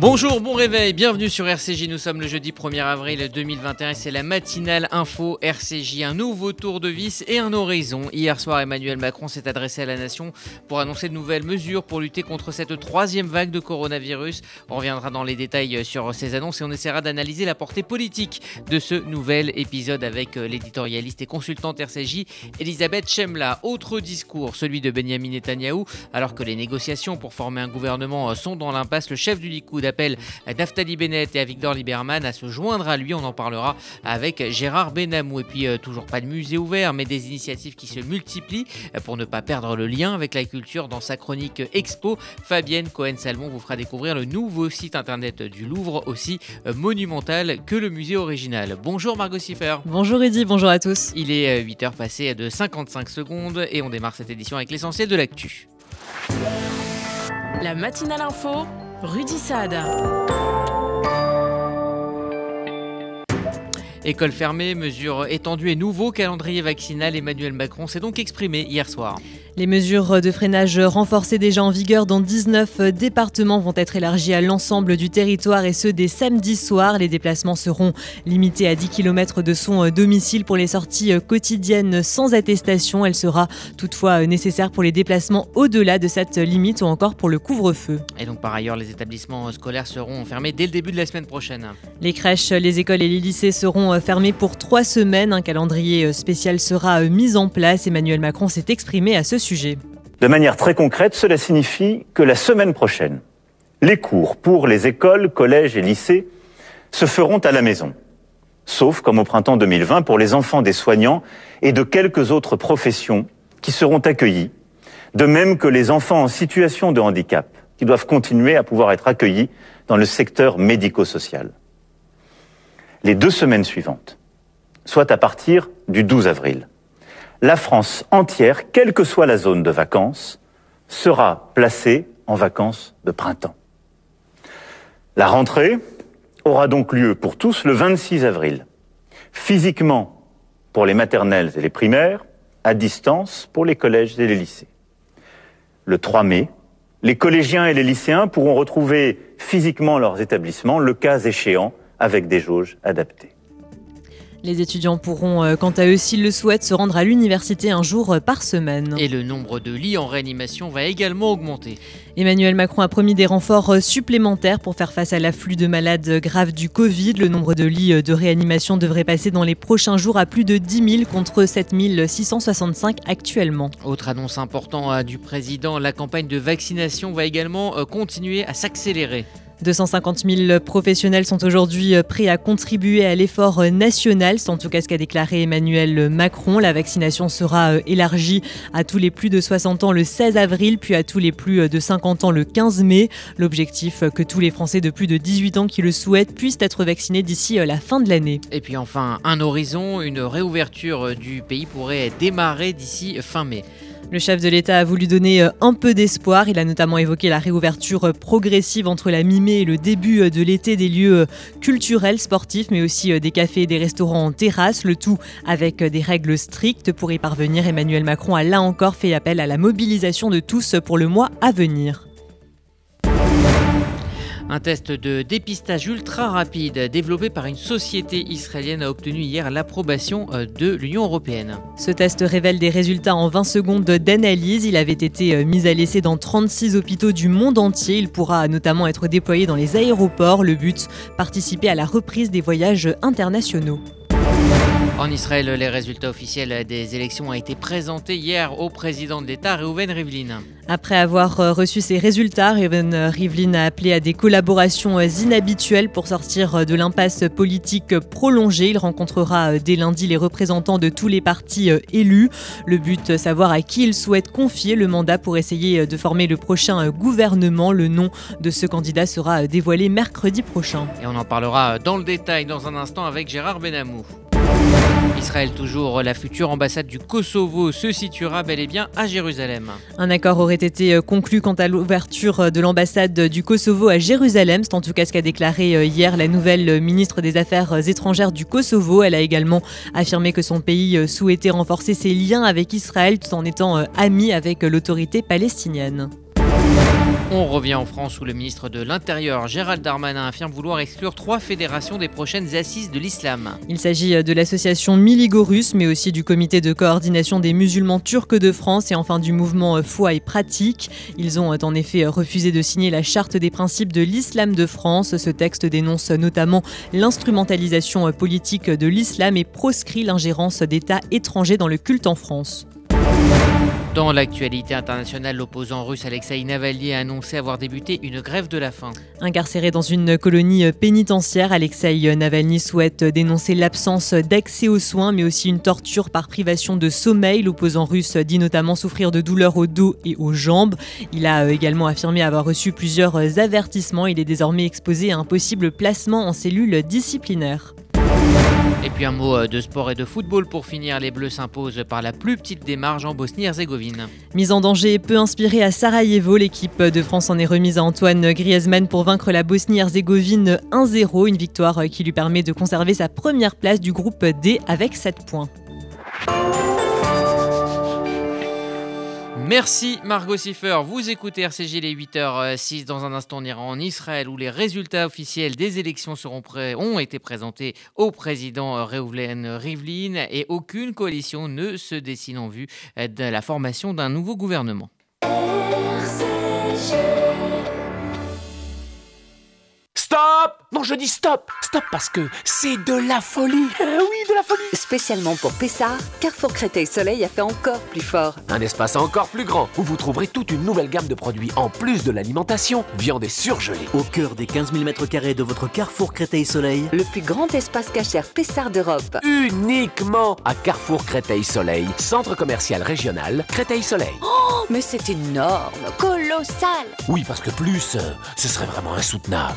Bonjour, bon réveil, bienvenue sur RCJ. Nous sommes le jeudi 1er avril 2021 et c'est la matinale info RCJ. Un nouveau tour de vis et un horizon. Hier soir, Emmanuel Macron s'est adressé à la nation pour annoncer de nouvelles mesures pour lutter contre cette troisième vague de coronavirus. On reviendra dans les détails sur ces annonces et on essaiera d'analyser la portée politique de ce nouvel épisode avec l'éditorialiste et consultante RCJ Elisabeth Chemla. Autre discours, celui de Benjamin Netanyahou. Alors que les négociations pour former un gouvernement sont dans l'impasse, le chef du Likoud appelle Naftali Bennett et à Victor Lieberman à se joindre à lui. On en parlera avec Gérard Benamou. Et puis, euh, toujours pas de musée ouvert, mais des initiatives qui se multiplient pour ne pas perdre le lien avec la culture dans sa chronique Expo. Fabienne Cohen-Salmon vous fera découvrir le nouveau site internet du Louvre, aussi euh, monumental que le musée original. Bonjour Margot Siffer. Bonjour Eddy, bonjour à tous. Il est 8h euh, passé de 55 secondes et on démarre cette édition avec l'essentiel de l'actu. La matinale info Rudy Saad. École fermée, mesures étendues et nouveau calendrier vaccinal, Emmanuel Macron s'est donc exprimé hier soir. Les mesures de freinage renforcées déjà en vigueur dans 19 départements vont être élargies à l'ensemble du territoire et ce dès samedi soir. Les déplacements seront limités à 10 km de son domicile pour les sorties quotidiennes sans attestation. Elle sera toutefois nécessaire pour les déplacements au-delà de cette limite ou encore pour le couvre-feu. Et donc par ailleurs, les établissements scolaires seront fermés dès le début de la semaine prochaine. Les crèches, les écoles et les lycées seront fermés pour trois semaines. Un calendrier spécial sera mis en place. Emmanuel Macron s'est exprimé à ce sujet. De manière très concrète, cela signifie que la semaine prochaine, les cours pour les écoles, collèges et lycées se feront à la maison, sauf comme au printemps 2020 pour les enfants des soignants et de quelques autres professions qui seront accueillis, de même que les enfants en situation de handicap qui doivent continuer à pouvoir être accueillis dans le secteur médico-social. Les deux semaines suivantes, soit à partir du 12 avril, la France entière, quelle que soit la zone de vacances, sera placée en vacances de printemps. La rentrée aura donc lieu pour tous le 26 avril, physiquement pour les maternelles et les primaires, à distance pour les collèges et les lycées. Le 3 mai, les collégiens et les lycéens pourront retrouver physiquement leurs établissements, le cas échéant, avec des jauges adaptées. Les étudiants pourront, euh, quant à eux, s'ils le souhaitent, se rendre à l'université un jour euh, par semaine. Et le nombre de lits en réanimation va également augmenter. Emmanuel Macron a promis des renforts euh, supplémentaires pour faire face à l'afflux de malades graves du Covid. Le nombre de lits de réanimation devrait passer dans les prochains jours à plus de 10 000 contre 7 665 actuellement. Autre annonce importante du président, la campagne de vaccination va également continuer à s'accélérer. 250 000 professionnels sont aujourd'hui euh, prêts à contribuer à l'effort euh, national. C'est en tout cas ce qu'a déclaré Emmanuel Macron. La vaccination sera euh, élargie à tous les plus de 60 ans le 16 avril, puis à tous les plus de 50 ans le 15 mai. L'objectif que tous les Français de plus de 18 ans qui le souhaitent puissent être vaccinés d'ici la fin de l'année. Et puis enfin, un horizon, une réouverture du pays pourrait démarrer d'ici fin mai. Le chef de l'État a voulu donner euh, un peu d'espoir. Il a notamment évoqué la réouverture euh, progressive entre la mi-mai et le début euh, de l'été des lieux culturels, sportifs, mais aussi des cafés et des restaurants en terrasse, le tout avec des règles strictes. Pour y parvenir, Emmanuel Macron a là encore fait appel à la mobilisation de tous pour le mois à venir. Un test de dépistage ultra rapide développé par une société israélienne a obtenu hier l'approbation euh, de l'Union européenne. Ce test révèle des résultats en 20 secondes d'analyse. Il avait été euh, mis à l'essai dans 36 hôpitaux du monde entier. Il pourra notamment être déployé dans les aéroports. Le but, participer à la reprise des voyages internationaux. En Israël, les résultats officiels des élections ont été présentés hier au président de l'État, Reuven Rivlin. Après avoir euh, reçu ces résultats, Reuven Rivlin a appelé à des collaborations euh, inhabituelles pour sortir euh, de l'impasse politique prolongée. Il rencontrera dès lundi les représentants de tous les partis élus. Le but, savoir à qui il souhaite confier le mandat pour essayer de former le prochain gouvernement. Le nom de ce candidat sera dévoilé mercredi prochain. Et on en parlera dans le détail dans un instant avec Gérard Benamou. Israël toujours, la future ambassade du Kosovo se situera bel et bien à Jérusalem. Un accord aurait été euh, conclu quant à l'ouverture euh, de l'ambassade du Kosovo à Jérusalem. C'est en tout cas ce qu'a déclaré euh, hier la nouvelle ministre des Affaires étrangères du Kosovo. Elle a également affirmé que son pays souhaitait renforcer ses liens avec Israël tout en étant ami avec l'autorité palestinienne. On revient en France où le ministre de l'Intérieur, Gérald Darmanin, affirme vouloir exclure trois fédérations des prochaines assises de l'islam. Il s'agit de l'association Miligorus, mais aussi du comité de coordination des musulmans turcs de France et enfin du mouvement Foi et Pratique. Ils ont en effet refusé de signer la charte des principes de l'islam de France. Ce texte dénonce notamment l'instrumentalisation politique de l'islam et proscrit l'ingérence d'États étrangers dans le culte en France. Dans l'actualité internationale, l'opposant russe Alexei Navalny a annoncé avoir débuté une grève de la faim. Incarcéré dans une colonie pénitentiaire, Alexei Navalny souhaite dénoncer l'absence d'accès aux soins, mais aussi une torture par privation de sommeil. L'opposant russe dit notamment souffrir de douleurs au dos et aux jambes. Il a également affirmé avoir reçu plusieurs avertissements. Il est désormais exposé à un possible placement en cellule disciplinaire. Et puis un mot euh, de sport et de football pour finir. Les Bleus s'imposent par la plus petite démarche en Bosnie-Herzégovine. Mise en danger peu inspirée à Sarajevo, l'équipe de France en est remise à Antoine Griezmann pour vaincre la Bosnie-Herzégovine 1-0. Une victoire qui lui permet de conserver sa première place du groupe D avec 7 points. Merci Margot Siffer. Vous écoutez RCG les 8h06. Dans un instant, on ira en Israël où les résultats officiels des élections seront ont été présentés au président Reuven Rivlin et aucune coalition ne se dessine en vue de la formation d'un nouveau gouvernement. Stop Non, je dis stop Stop parce que c'est de la folie Spécialement pour Pessard, Carrefour Créteil Soleil a fait encore plus fort. Un espace encore plus grand, où vous trouverez toute une nouvelle gamme de produits en plus de l'alimentation, viande et surgelée. Au cœur des 15 000 m2 de votre Carrefour Créteil Soleil, Le plus grand espace cachère Pessard d'Europe. Uniquement à Carrefour Créteil Soleil, centre commercial régional Créteil Soleil. Oh, mais c'est énorme, colossal Oui, parce que plus, euh, ce serait vraiment insoutenable.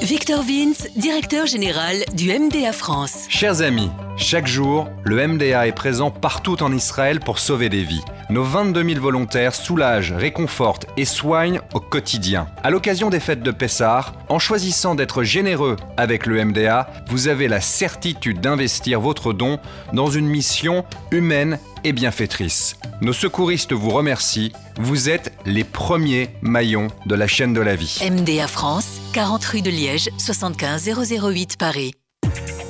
Victor Vince, directeur général du MDA France. Chers amis, chaque jour, le MDA est présent partout en Israël pour sauver des vies. Nos 22 000 volontaires soulagent, réconfortent et soignent au quotidien. À l'occasion des fêtes de Pessah, en choisissant d'être généreux avec le MDA, vous avez la certitude d'investir votre don dans une mission humaine et bienfaitrice. Nos secouristes vous remercient. Vous êtes les premiers maillons de la chaîne de la vie. MDA France, 40 rue de Liège, 75 008 Paris.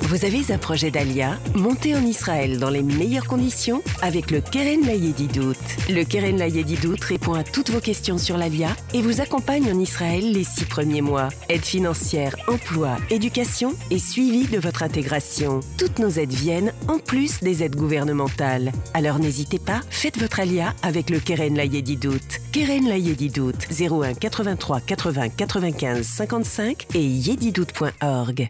Vous avez un projet d'Alia Montez en Israël dans les meilleures conditions avec le Keren Layedidout. Le Keren Layedidout répond à toutes vos questions sur l'Alia et vous accompagne en Israël les six premiers mois. Aide financière, emploi, éducation et suivi de votre intégration. Toutes nos aides viennent en plus des aides gouvernementales. Alors n'hésitez pas, faites votre Alia avec le Keren Layedidout. Keren Layedidout 01 83 80 95 55 et yedidout.org.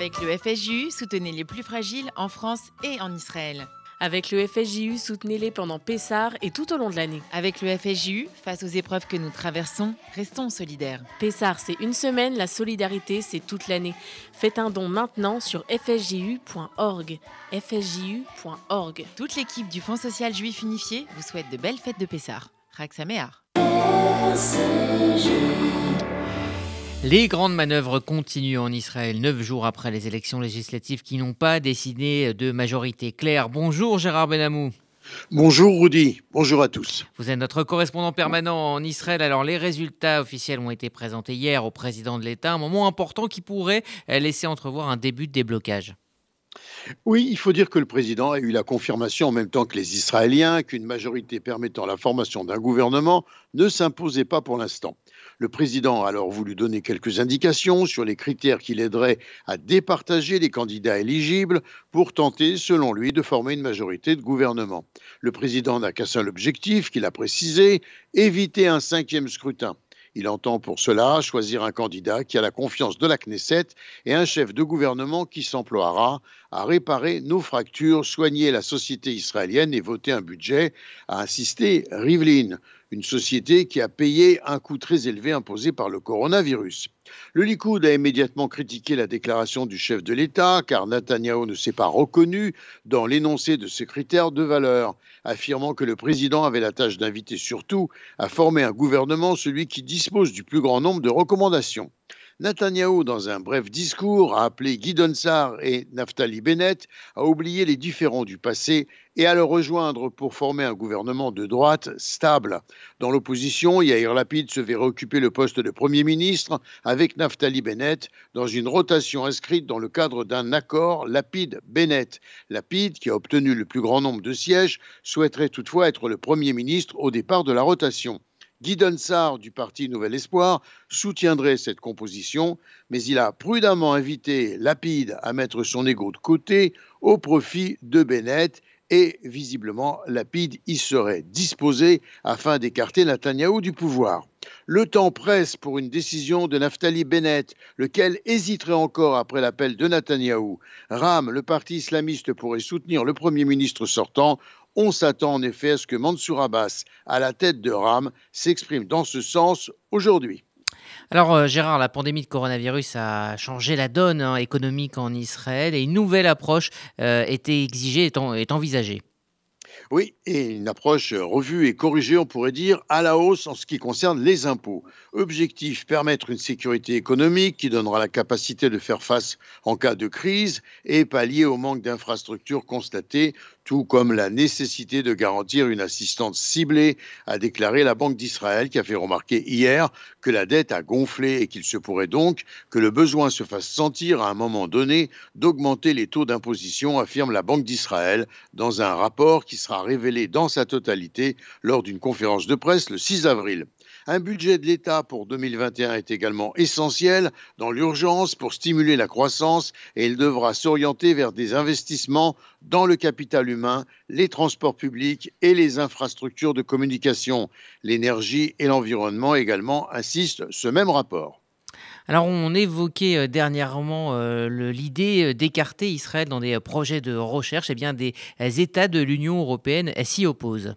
Avec le FSJU, soutenez les plus fragiles en France et en Israël. Avec le FSJU, soutenez-les pendant Pessard et tout au long de l'année. Avec le FSJU, face aux épreuves que nous traversons, restons solidaires. Pessard, c'est une semaine, la solidarité, c'est toute l'année. Faites un don maintenant sur fsju.org. fsju.org. Toute l'équipe du Fonds social juif unifié vous souhaite de belles fêtes de Pessard. Raksaméar. Les grandes manœuvres continuent en Israël, neuf jours après les élections législatives qui n'ont pas décidé de majorité claire. Bonjour Gérard Benamou. Bonjour Rudy, bonjour à tous. Vous êtes notre correspondant permanent en Israël. Alors les résultats officiels ont été présentés hier au président de l'État, un moment important qui pourrait laisser entrevoir un début de déblocage. Oui, il faut dire que le président a eu la confirmation en même temps que les Israéliens qu'une majorité permettant la formation d'un gouvernement ne s'imposait pas pour l'instant. Le président a alors voulu donner quelques indications sur les critères qui l'aideraient à départager les candidats éligibles pour tenter, selon lui, de former une majorité de gouvernement. Le président n'a qu'un seul objectif, qu'il a précisé, éviter un cinquième scrutin. Il entend pour cela choisir un candidat qui a la confiance de la Knesset et un chef de gouvernement qui s'emploiera à réparer nos fractures, soigner la société israélienne et voter un budget, a insisté Rivlin, une société qui a payé un coût très élevé imposé par le coronavirus. Le Likoud a immédiatement critiqué la déclaration du chef de l'État, car Netanyahou ne s'est pas reconnu dans l'énoncé de ses critères de valeur, affirmant que le président avait la tâche d'inviter surtout à former un gouvernement, celui qui dispose du plus grand nombre de recommandations. Netanyahou, dans un bref discours, a appelé Guy Donsar et Naftali Bennett à oublier les différends du passé et à le rejoindre pour former un gouvernement de droite stable. Dans l'opposition, Yair Lapid se verrait occuper le poste de Premier ministre avec Naftali Bennett dans une rotation inscrite dans le cadre d'un accord Lapid-Bennett. Lapid, qui a obtenu le plus grand nombre de sièges, souhaiterait toutefois être le Premier ministre au départ de la rotation. Guy Dunsard du parti Nouvel Espoir soutiendrait cette composition, mais il a prudemment invité Lapide à mettre son ego de côté au profit de Bennett et visiblement Lapide y serait disposé afin d'écarter Netanyahou du pouvoir. Le temps presse pour une décision de Naftali Bennett, lequel hésiterait encore après l'appel de Netanyahou. Ram, le parti islamiste, pourrait soutenir le Premier ministre sortant on s'attend en effet à ce que Mansour Abbas, à la tête de RAM, s'exprime dans ce sens aujourd'hui. Alors euh, Gérard, la pandémie de coronavirus a changé la donne hein, économique en Israël et une nouvelle approche euh, était exigée, est envisagée. Oui, et une approche revue et corrigée, on pourrait dire, à la hausse en ce qui concerne les impôts. Objectif, permettre une sécurité économique qui donnera la capacité de faire face en cas de crise et pallier au manque d'infrastructures constaté, tout comme la nécessité de garantir une assistance ciblée, a déclaré la Banque d'Israël qui a fait remarquer hier que la dette a gonflé et qu'il se pourrait donc que le besoin se fasse sentir à un moment donné d'augmenter les taux d'imposition, affirme la Banque d'Israël dans un rapport qui sera révélé dans sa totalité lors d'une conférence de presse le 6 avril. Un budget de l'État pour 2021 est également essentiel dans l'urgence pour stimuler la croissance et il devra s'orienter vers des investissements dans le capital humain, les transports publics et les infrastructures de communication. L'énergie et l'environnement également insistent ce même rapport. Alors on évoquait euh, dernièrement euh, l'idée euh, d'écarter Israël dans des projets de recherche. Eh bien, des États de l'Union européenne s'y opposent.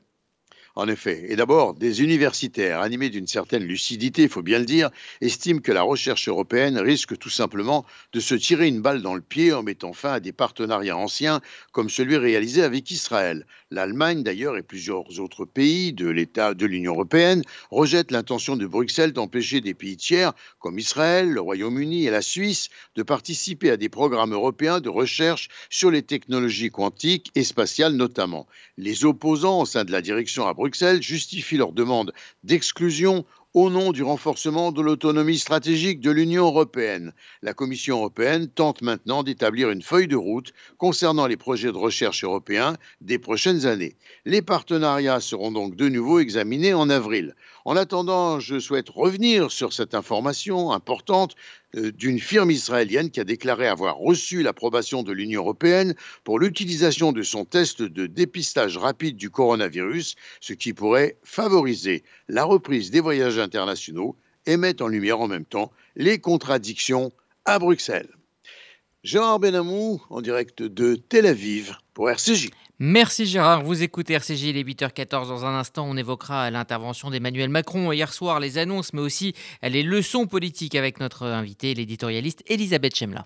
En effet, et d'abord, des universitaires animés d'une certaine lucidité, il faut bien le dire, estiment que la recherche européenne risque tout simplement de se tirer une balle dans le pied en mettant fin à des partenariats anciens comme celui réalisé avec Israël. L'Allemagne, d'ailleurs, et plusieurs autres pays de l'État de l'Union européenne rejettent l'intention de Bruxelles d'empêcher des pays tiers comme Israël, le Royaume-Uni et la Suisse de participer à des programmes européens de recherche sur les technologies quantiques et spatiales notamment. Les opposants au sein de la direction à Bruxelles justifient leur demande d'exclusion au nom du renforcement de l'autonomie stratégique de l'Union européenne. La Commission européenne tente maintenant d'établir une feuille de route concernant les projets de recherche européens des prochaines années. Les partenariats seront donc de nouveau examinés en avril. En attendant, je souhaite revenir sur cette information importante euh, d'une firme israélienne qui a déclaré avoir reçu l'approbation de l'Union européenne pour l'utilisation de son test de dépistage rapide du coronavirus, ce qui pourrait favoriser la reprise des voyages internationaux et mettre en lumière en même temps les contradictions à Bruxelles. Jean Benamou en direct de Tel Aviv pour RCJ. Merci Gérard, vous écoutez RCJ, il est 8h14. Dans un instant, on évoquera l'intervention d'Emmanuel Macron hier soir, les annonces, mais aussi les leçons politiques avec notre invité, l'éditorialiste Elisabeth Chemla.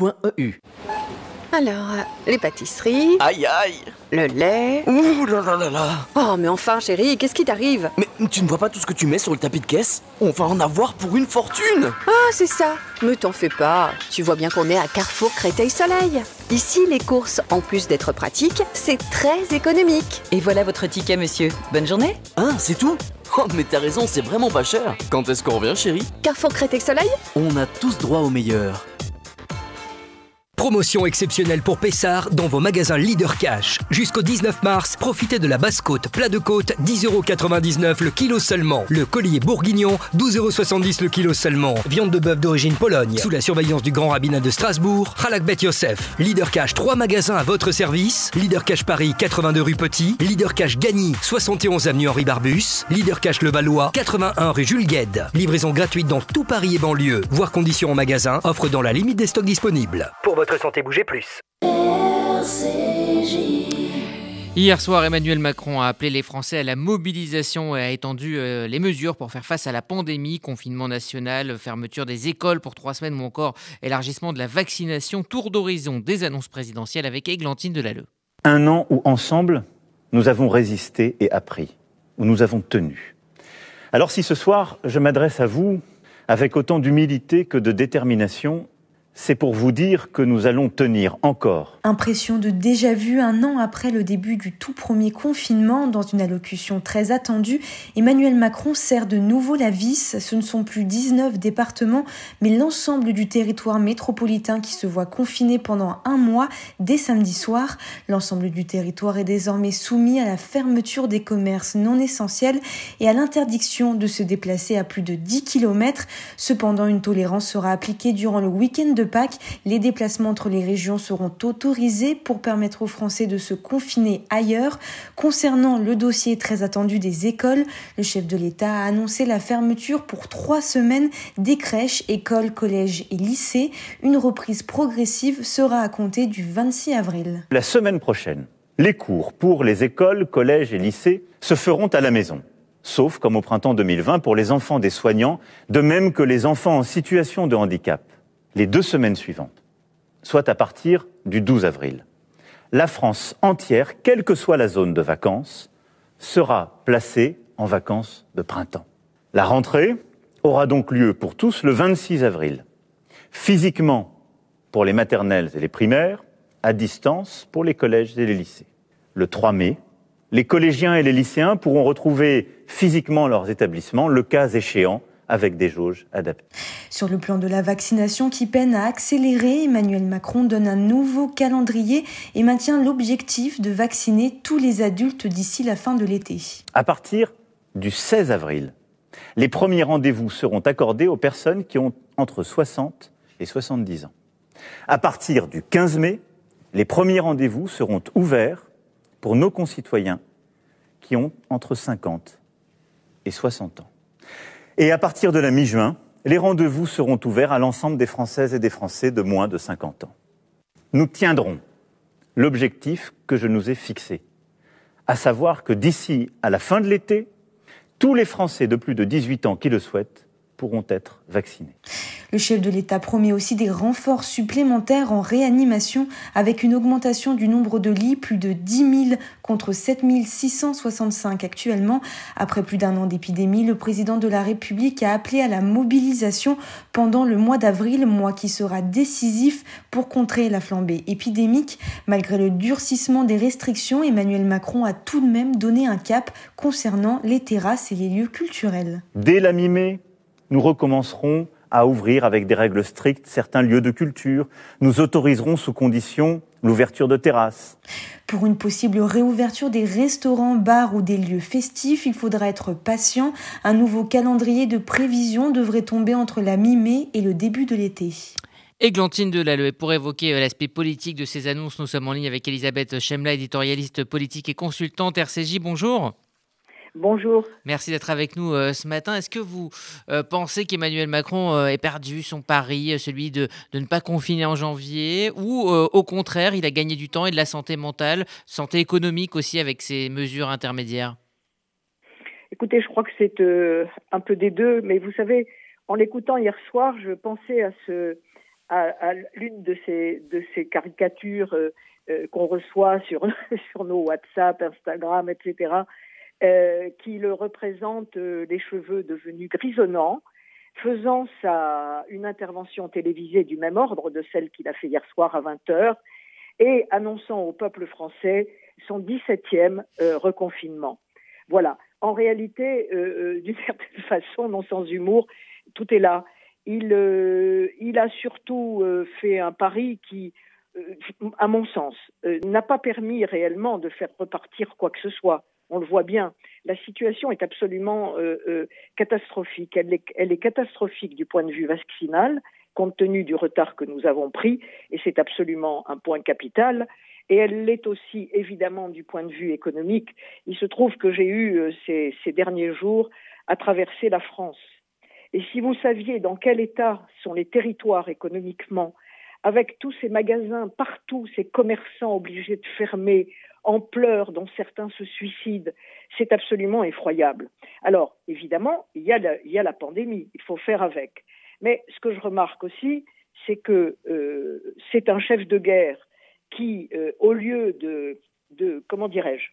Alors, euh, les pâtisseries. Aïe aïe Le lait. Ouh là là là là Oh, mais enfin, chérie, qu'est-ce qui t'arrive Mais tu ne vois pas tout ce que tu mets sur le tapis de caisse On va en avoir pour une fortune Ah, c'est ça. Mais t'en fais pas. Tu vois bien qu'on est à Carrefour Créteil Soleil. Ici, les courses, en plus d'être pratiques, c'est très économique. Et voilà votre ticket, monsieur. Bonne journée Hein, c'est tout Oh, mais t'as raison, c'est vraiment pas cher. Quand est-ce qu'on revient, chérie Carrefour Créteil Soleil On a tous droit au meilleur. Promotion exceptionnelle pour Pessard dans vos magasins Leader Cash. Jusqu'au 19 mars, profitez de la basse côte, plat de côte, 10,99€ le kilo seulement. Le collier bourguignon, 12,70€ le kilo seulement. Viande de bœuf d'origine Pologne, sous la surveillance du grand rabbinat de Strasbourg, Halak Bet Yosef. Leader Cash, 3 magasins à votre service. Leader Cash Paris, 82 rue Petit. Leader Cash Gagny, 71 avenue Henri Barbus. Leader Cash Le Valois, 81 rue Jules Gued. Livraison gratuite dans tout Paris et banlieue. Voir conditions en magasin, offre dans la limite des stocks disponibles. Pour votre santé, bougez plus. Hier soir, Emmanuel Macron a appelé les Français à la mobilisation et a étendu euh, les mesures pour faire face à la pandémie, confinement national, fermeture des écoles pour trois semaines ou encore élargissement de la vaccination, tour d'horizon des annonces présidentielles avec Églantine Delalleux. Un an où ensemble, nous avons résisté et appris, où nous avons tenu. Alors si ce soir, je m'adresse à vous avec autant d'humilité que de détermination, c'est pour vous dire que nous allons tenir encore. Impression de déjà vu un an après le début du tout premier confinement, dans une allocution très attendue, Emmanuel Macron serre de nouveau la vis. Ce ne sont plus 19 départements, mais l'ensemble du territoire métropolitain qui se voit confiné pendant un mois dès samedi soir. L'ensemble du territoire est désormais soumis à la fermeture des commerces non essentiels et à l'interdiction de se déplacer à plus de 10 km. Cependant, une tolérance sera appliquée durant le week-end de Pâques. Les déplacements entre les régions seront autorisés pour permettre aux Français de se confiner ailleurs. Concernant le dossier très attendu des écoles, le chef de l'État a annoncé la fermeture pour trois semaines des crèches, écoles, collèges et lycées. Une reprise progressive sera à compter du 26 avril. La semaine prochaine, les cours pour les écoles, collèges et lycées se feront à la maison. Sauf, comme au printemps 2020, pour les enfants des soignants, de même que les enfants en situation de handicap les deux semaines suivantes, soit à partir du 12 avril. La France entière, quelle que soit la zone de vacances, sera placée en vacances de printemps. La rentrée aura donc lieu pour tous le 26 avril. Physiquement pour les maternelles et les primaires, à distance pour les collèges et les lycées. Le 3 mai, les collégiens et les lycéens pourront retrouver physiquement leurs établissements, le cas échéant, avec des jauges adaptées. Sur le plan de la vaccination qui peine à accélérer, Emmanuel Macron donne un nouveau calendrier et maintient l'objectif de vacciner tous les adultes d'ici la fin de l'été. À partir du 16 avril, les premiers rendez-vous seront accordés aux personnes qui ont entre 60 et 70 ans. À partir du 15 mai, les premiers rendez-vous seront ouverts pour nos concitoyens qui ont entre 50 et 60 ans. Et à partir de la mi-juin, les rendez-vous seront ouverts à l'ensemble des Françaises et des Français de moins de 50 ans. Nous tiendrons l'objectif que je nous ai fixé, à savoir que d'ici à la fin de l'été, tous les Français de plus de 18 ans qui le souhaitent pourront être vaccinés. Le chef de l'État promet aussi des renforts supplémentaires en réanimation avec une augmentation du nombre de lits, plus de 10 000 contre 7 665 actuellement. Après plus d'un an d'épidémie, le président de la République a appelé à la mobilisation pendant le mois d'avril, mois qui sera décisif pour contrer la flambée épidémique. Malgré le durcissement des restrictions, Emmanuel Macron a tout de même donné un cap concernant les terrasses et les lieux culturels. Dès la mi-mai, nous recommencerons à ouvrir avec des règles strictes certains lieux de culture. Nous autoriserons sous condition l'ouverture de terrasses. Pour une possible réouverture des restaurants, bars ou des lieux festifs, il faudra être patient. Un nouveau calendrier de prévision devrait tomber entre la mi-mai et le début de l'été. Églantine Delalleux, pour évoquer l'aspect politique de ces annonces, nous sommes en ligne avec Elisabeth Chemla, éditorialiste politique et consultante RCJ. Bonjour. Bonjour. Merci d'être avec nous euh, ce matin. Est-ce que vous euh, pensez qu'Emmanuel Macron euh, ait perdu son pari, celui de, ne pas confiner en janvier, ou au contraire, il a gagné du temps et de la santé mentale, santé économique aussi avec ces mesures intermédiaires? Écoutez, je crois que c'est un peu des deux, mais vous savez, en l'écoutant hier soir, je pensais à, ce, à, l'une de ces, de ces caricatures qu'on reçoit sur, sur nos WhatsApp, Instagram, etc euh, qui le représente euh, les cheveux devenus grisonnants, faisant sa, une intervention télévisée du même ordre de celle qu'il a fait hier soir à 20h et annonçant au peuple français son 17e euh, reconfinement. Voilà. En réalité, d'une certaine façon, non sans humour, tout est là. Il, il a surtout fait un pari qui, à mon sens, n'a pas permis réellement de faire repartir quoi que ce soit on le voit bien. La situation est absolument euh, euh, catastrophique. Elle est, catastrophique du point de vue vaccinal, compte tenu du retard que nous avons pris, et c'est absolument un point capital. Et elle l'est aussi, évidemment, du point de vue économique. Il se trouve que j'ai eu euh, ces, ces derniers jours à traverser la France. Et si vous saviez dans quel état sont les territoires économiquement, avec tous ces magasins partout, ces commerçants obligés de fermer, en pleurs, dont certains se suicident. C'est absolument effroyable. Alors, évidemment, il y, a la, pandémie, il faut faire avec. Mais ce que je remarque aussi, c'est que euh, c'est un chef de guerre qui, euh, au lieu de, de comment dirais-je,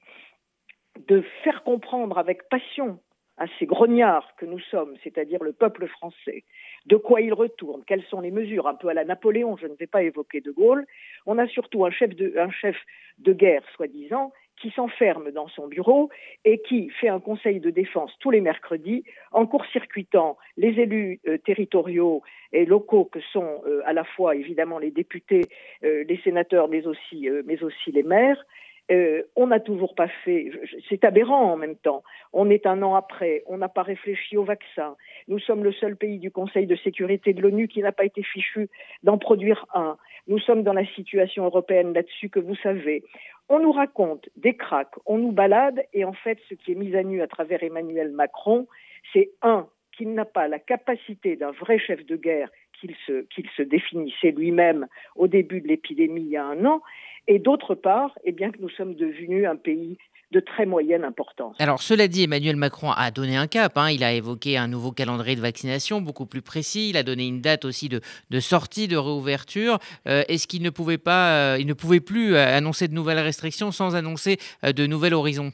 de faire comprendre avec passion à ces grognards que nous sommes, c'est-à-dire le peuple français, de quoi il retourne, quelles sont les mesures, un peu à la Napoléon, je ne vais pas évoquer De Gaulle, on a surtout un chef de, guerre, soi-disant, qui s'enferme dans son bureau et qui fait un conseil de défense tous les mercredis en court-circuitant les élus euh, territoriaux et locaux que sont euh, à la fois évidemment les députés, euh, les sénateurs, mais aussi les maires, euh, on n'a toujours pas fait, c'est aberrant en même temps. On est un an après, on n'a pas réfléchi au vaccin. Nous sommes le seul pays du Conseil de sécurité de l'ONU qui n'a pas été fichu d'en produire un. Nous sommes dans la situation européenne là-dessus que vous savez. On nous raconte des cracks, on nous balade, et en fait, ce qui est mis à nu à travers Emmanuel Macron, c'est un, qu'il n'a pas la capacité d'un vrai chef de guerre qu'il se, qu'il se définissait lui-même au début de l'épidémie il y a un an, et d'autre part, eh bien que nous sommes devenus un pays de très moyenne importance. Alors, cela dit, Emmanuel Macron a donné un cap. Hein. Il a évoqué un nouveau calendrier de vaccination beaucoup plus précis. Il a donné une date aussi de, de sortie, de réouverture. Euh, est-ce qu'il ne pouvait pas, euh, il ne pouvait plus euh, annoncer de nouvelles restrictions sans annoncer de nouvel horizon?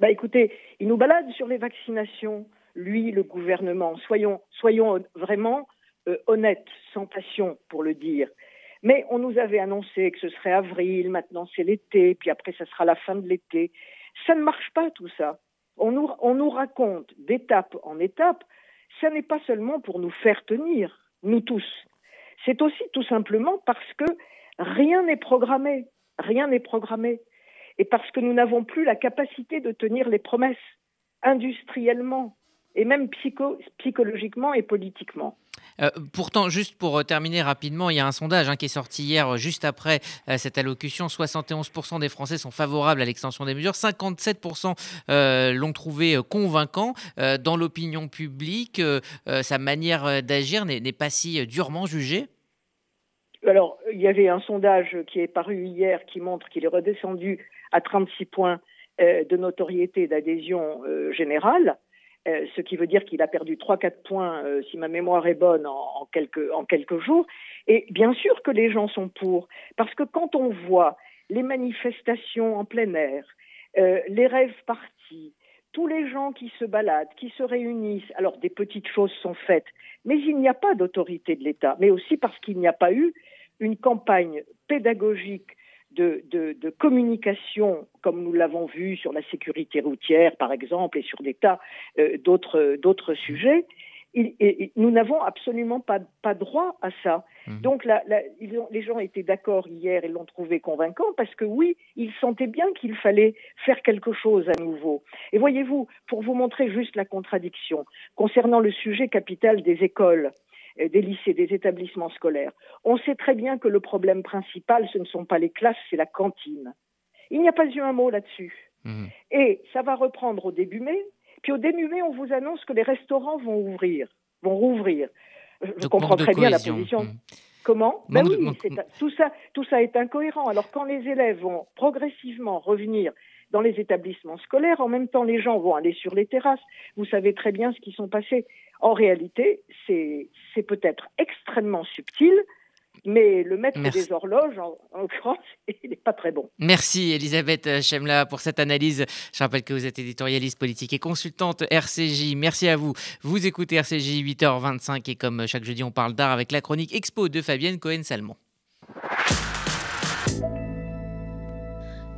Bah, écoutez, il nous balade sur les vaccinations. Lui, le gouvernement. Soyons, soyons vraiment honnêtes, sans passion pour le dire. Mais on nous avait annoncé que ce serait avril, maintenant c'est l'été, puis après ça sera la fin de l'été. Ça ne marche pas tout ça. On nous, on nous raconte d'étape en étape. Ça n'est pas seulement pour nous faire tenir, nous tous. C'est aussi tout simplement parce que rien n'est programmé. Rien n'est programmé. Et parce que nous n'avons plus la capacité de tenir les promesses industriellement et même psycho psychologiquement et politiquement. Euh, pourtant, juste pour euh, terminer rapidement, il y a un sondage hein, qui est sorti hier, euh, juste après cette allocution. 71% des Français sont favorables à l'extension des mesures. 57% l'ont trouvé convaincant. dans l'opinion publique, sa manière d'agir n'est pas si durement jugée alors, il y avait un sondage qui est paru hier qui montre qu'il est redescendu à 36 points de notoriété d'adhésion générale. Euh, ce qui veut dire qu'il a perdu 3-4 points, euh, si ma mémoire est bonne, en, quelques, jours. Et bien sûr que les gens sont pour, parce que quand on voit les manifestations en plein air, euh, les rêves partis, tous les gens qui se baladent, qui se réunissent, alors des petites choses sont faites, mais il n'y a pas d'autorité de l'État, mais aussi parce qu'il n'y a pas eu une campagne pédagogique de, de, communication, comme nous l'avons vu sur la sécurité routière, par exemple, et sur des tas euh, d'autres sujets, nous n'avons absolument pas, pas droit à ça. Mmh. Donc les gens étaient d'accord hier et l'ont trouvé convaincant parce que oui, ils sentaient bien qu'il fallait faire quelque chose à nouveau. Et voyez-vous, pour vous montrer juste la contradiction, concernant le sujet capital des écoles, des lycées, des établissements scolaires. On sait très bien que le problème principal, ce ne sont pas les classes, c'est la cantine. Il n'y a pas eu un mot là-dessus. Mmh. Et ça va reprendre au début mai. Puis au début mai, on vous annonce que les restaurants vont ouvrir, vont rouvrir. Je comprends très bien la position. Mmh. Comment ben oui, tout, ça, tout ça est incohérent. Alors quand les élèves vont progressivement revenir dans les établissements scolaires, en même temps les gens vont aller sur les terrasses. Vous savez très bien ce qui sont passés. En réalité, c'est peut-être extrêmement subtil, mais le maître des horloges, en, en France, il n'est pas très bon. Merci Elisabeth Chemla pour cette analyse. Je rappelle que vous êtes éditorialiste politique et consultante RCJ. Merci à vous. Vous écoutez RCJ 8h25 et comme chaque jeudi, on parle d'art avec la chronique Expo de Fabienne Cohen-Salmon.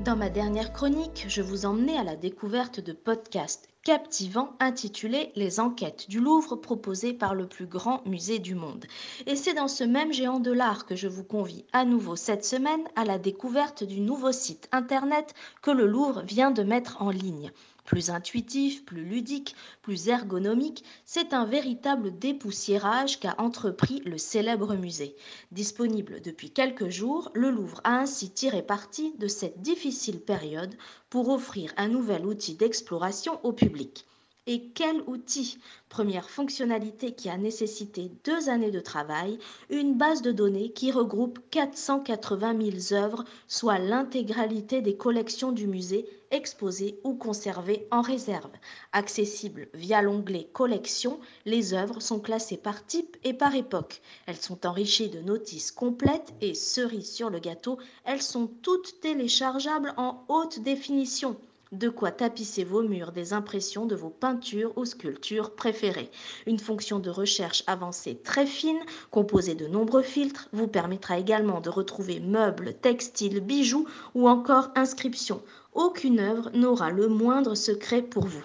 Dans ma dernière chronique, je vous emmenais à la découverte de podcasts captivant intitulé Les enquêtes du Louvre proposées par le plus grand musée du monde. Et c'est dans ce même géant de l'art que je vous convie à nouveau cette semaine à la découverte du nouveau site internet que le Louvre vient de mettre en ligne. Plus intuitif, plus ludique, plus ergonomique, c'est un véritable dépoussiérage qu'a entrepris le célèbre musée. Disponible depuis quelques jours, le Louvre a ainsi tiré parti de cette difficile période pour offrir un nouvel outil d'exploration au public. Et quel outil Première fonctionnalité qui a nécessité deux années de travail, une base de données qui regroupe 480 000 œuvres, soit l'intégralité des collections du musée exposées ou conservées en réserve. Accessibles via l'onglet Collections, les œuvres sont classées par type et par époque. Elles sont enrichies de notices complètes et cerise sur le gâteau, elles sont toutes téléchargeables en haute définition. De quoi tapisser vos murs des impressions de vos peintures ou sculptures préférées. Une fonction de recherche avancée très fine, composée de nombreux filtres, vous permettra également de retrouver meubles, textiles, bijoux ou encore inscriptions. Aucune œuvre n'aura le moindre secret pour vous.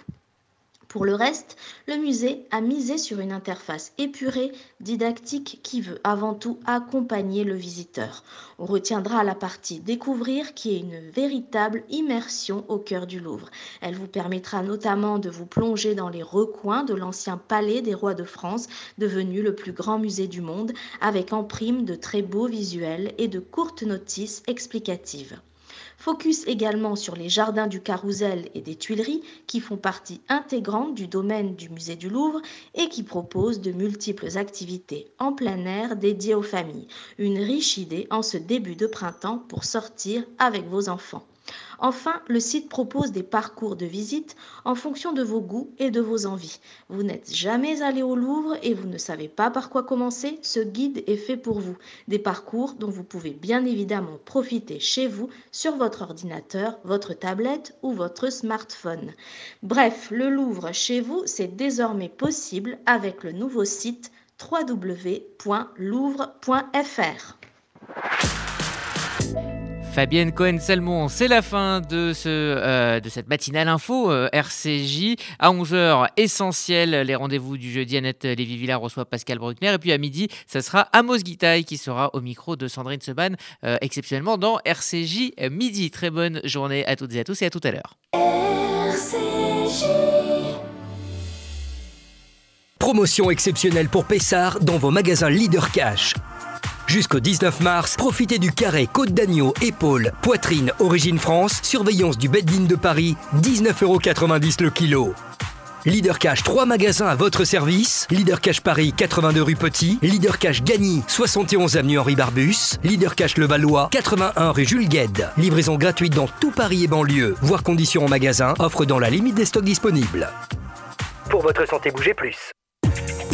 Pour le reste, le musée a misé sur une interface épurée, didactique, qui veut avant tout accompagner le visiteur. On retiendra la partie découvrir qui est une véritable immersion au cœur du Louvre. Elle vous permettra notamment de vous plonger dans les recoins de l'ancien palais des rois de France, devenu le plus grand musée du monde, avec en prime de très beaux visuels et de courtes notices explicatives. Focus également sur les jardins du Carrousel et des Tuileries qui font partie intégrante du domaine du musée du Louvre et qui proposent de multiples activités en plein air dédiées aux familles. Une riche idée en ce début de printemps pour sortir avec vos enfants. Enfin, le site propose des parcours de visite en fonction de vos goûts et de vos envies. Vous n'êtes jamais allé au Louvre et vous ne savez pas par quoi commencer, ce guide est fait pour vous. Des parcours dont vous pouvez bien évidemment profiter chez vous sur votre ordinateur, votre tablette ou votre smartphone. Bref, le Louvre chez vous, c'est désormais possible avec le nouveau site www.louvre.fr. Fabienne Cohen-Salmon, c'est la fin de, ce, euh, de cette matinale info euh, RCJ. À 11h, essentiel, les rendez-vous du jeudi. Annette Lévy-Villard reçoit Pascal Bruckner. Et puis à midi, ce sera Amos Guitaille qui sera au micro de Sandrine Seban, euh, exceptionnellement dans RCJ Midi. Très bonne journée à toutes et à tous et à tout à l'heure. Promotion exceptionnelle pour Pessard dans vos magasins Leader Cash. Jusqu'au 19 mars, profitez du carré côte d'agneau, épaule, poitrine, origine France, surveillance du Bedline de Paris, 19,90€ le kilo. Leader Cash 3 magasins à votre service. Leader Cash Paris 82 rue Petit. Leader Cash Gagny 71 avenue Henri Barbus. Leader Cash Levallois 81 rue Jules Gued. Livraison gratuite dans tout Paris et banlieue. Voir conditions en magasin. Offre dans la limite des stocks disponibles. Pour votre santé, bougez plus.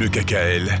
Le KKL,